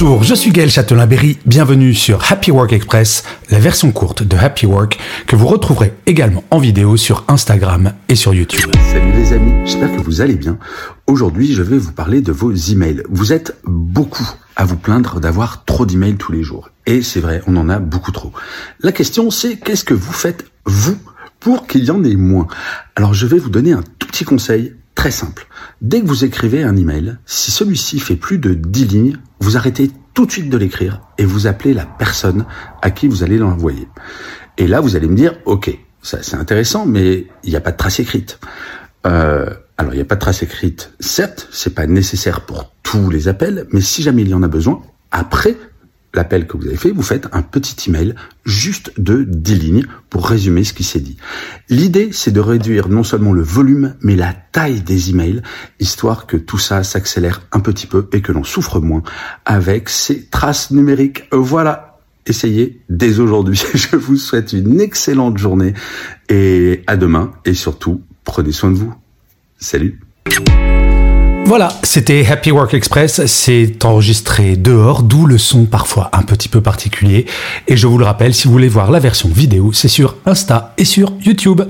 Bonjour, je suis Gaël Châtelain-Berry, bienvenue sur Happy Work Express, la version courte de Happy Work que vous retrouverez également en vidéo sur Instagram et sur YouTube. Salut les amis, j'espère que vous allez bien. Aujourd'hui, je vais vous parler de vos emails. Vous êtes beaucoup à vous plaindre d'avoir trop d'emails tous les jours. Et c'est vrai, on en a beaucoup trop. La question c'est qu'est-ce que vous faites vous pour qu'il y en ait moins? Alors je vais vous donner un tout petit conseil très simple. Dès que vous écrivez un email, si celui-ci fait plus de 10 lignes, vous arrêtez tout de suite de l'écrire et vous appelez la personne à qui vous allez l'envoyer. Et là, vous allez me dire, ok, ça c'est intéressant, mais il n'y a pas de trace écrite. Euh, alors, il n'y a pas de trace écrite, certes, c'est pas nécessaire pour tous les appels, mais si jamais il y en a besoin, après l'appel que vous avez fait, vous faites un petit email juste de 10 lignes pour résumer ce qui s'est dit. L'idée, c'est de réduire non seulement le volume, mais la taille des emails, histoire que tout ça s'accélère un petit peu et que l'on souffre moins avec ces traces numériques. Voilà, essayez dès aujourd'hui. Je vous souhaite une excellente journée et à demain et surtout, prenez soin de vous. Salut voilà, c'était Happy Work Express, c'est enregistré dehors, d'où le son parfois un petit peu particulier. Et je vous le rappelle, si vous voulez voir la version vidéo, c'est sur Insta et sur YouTube.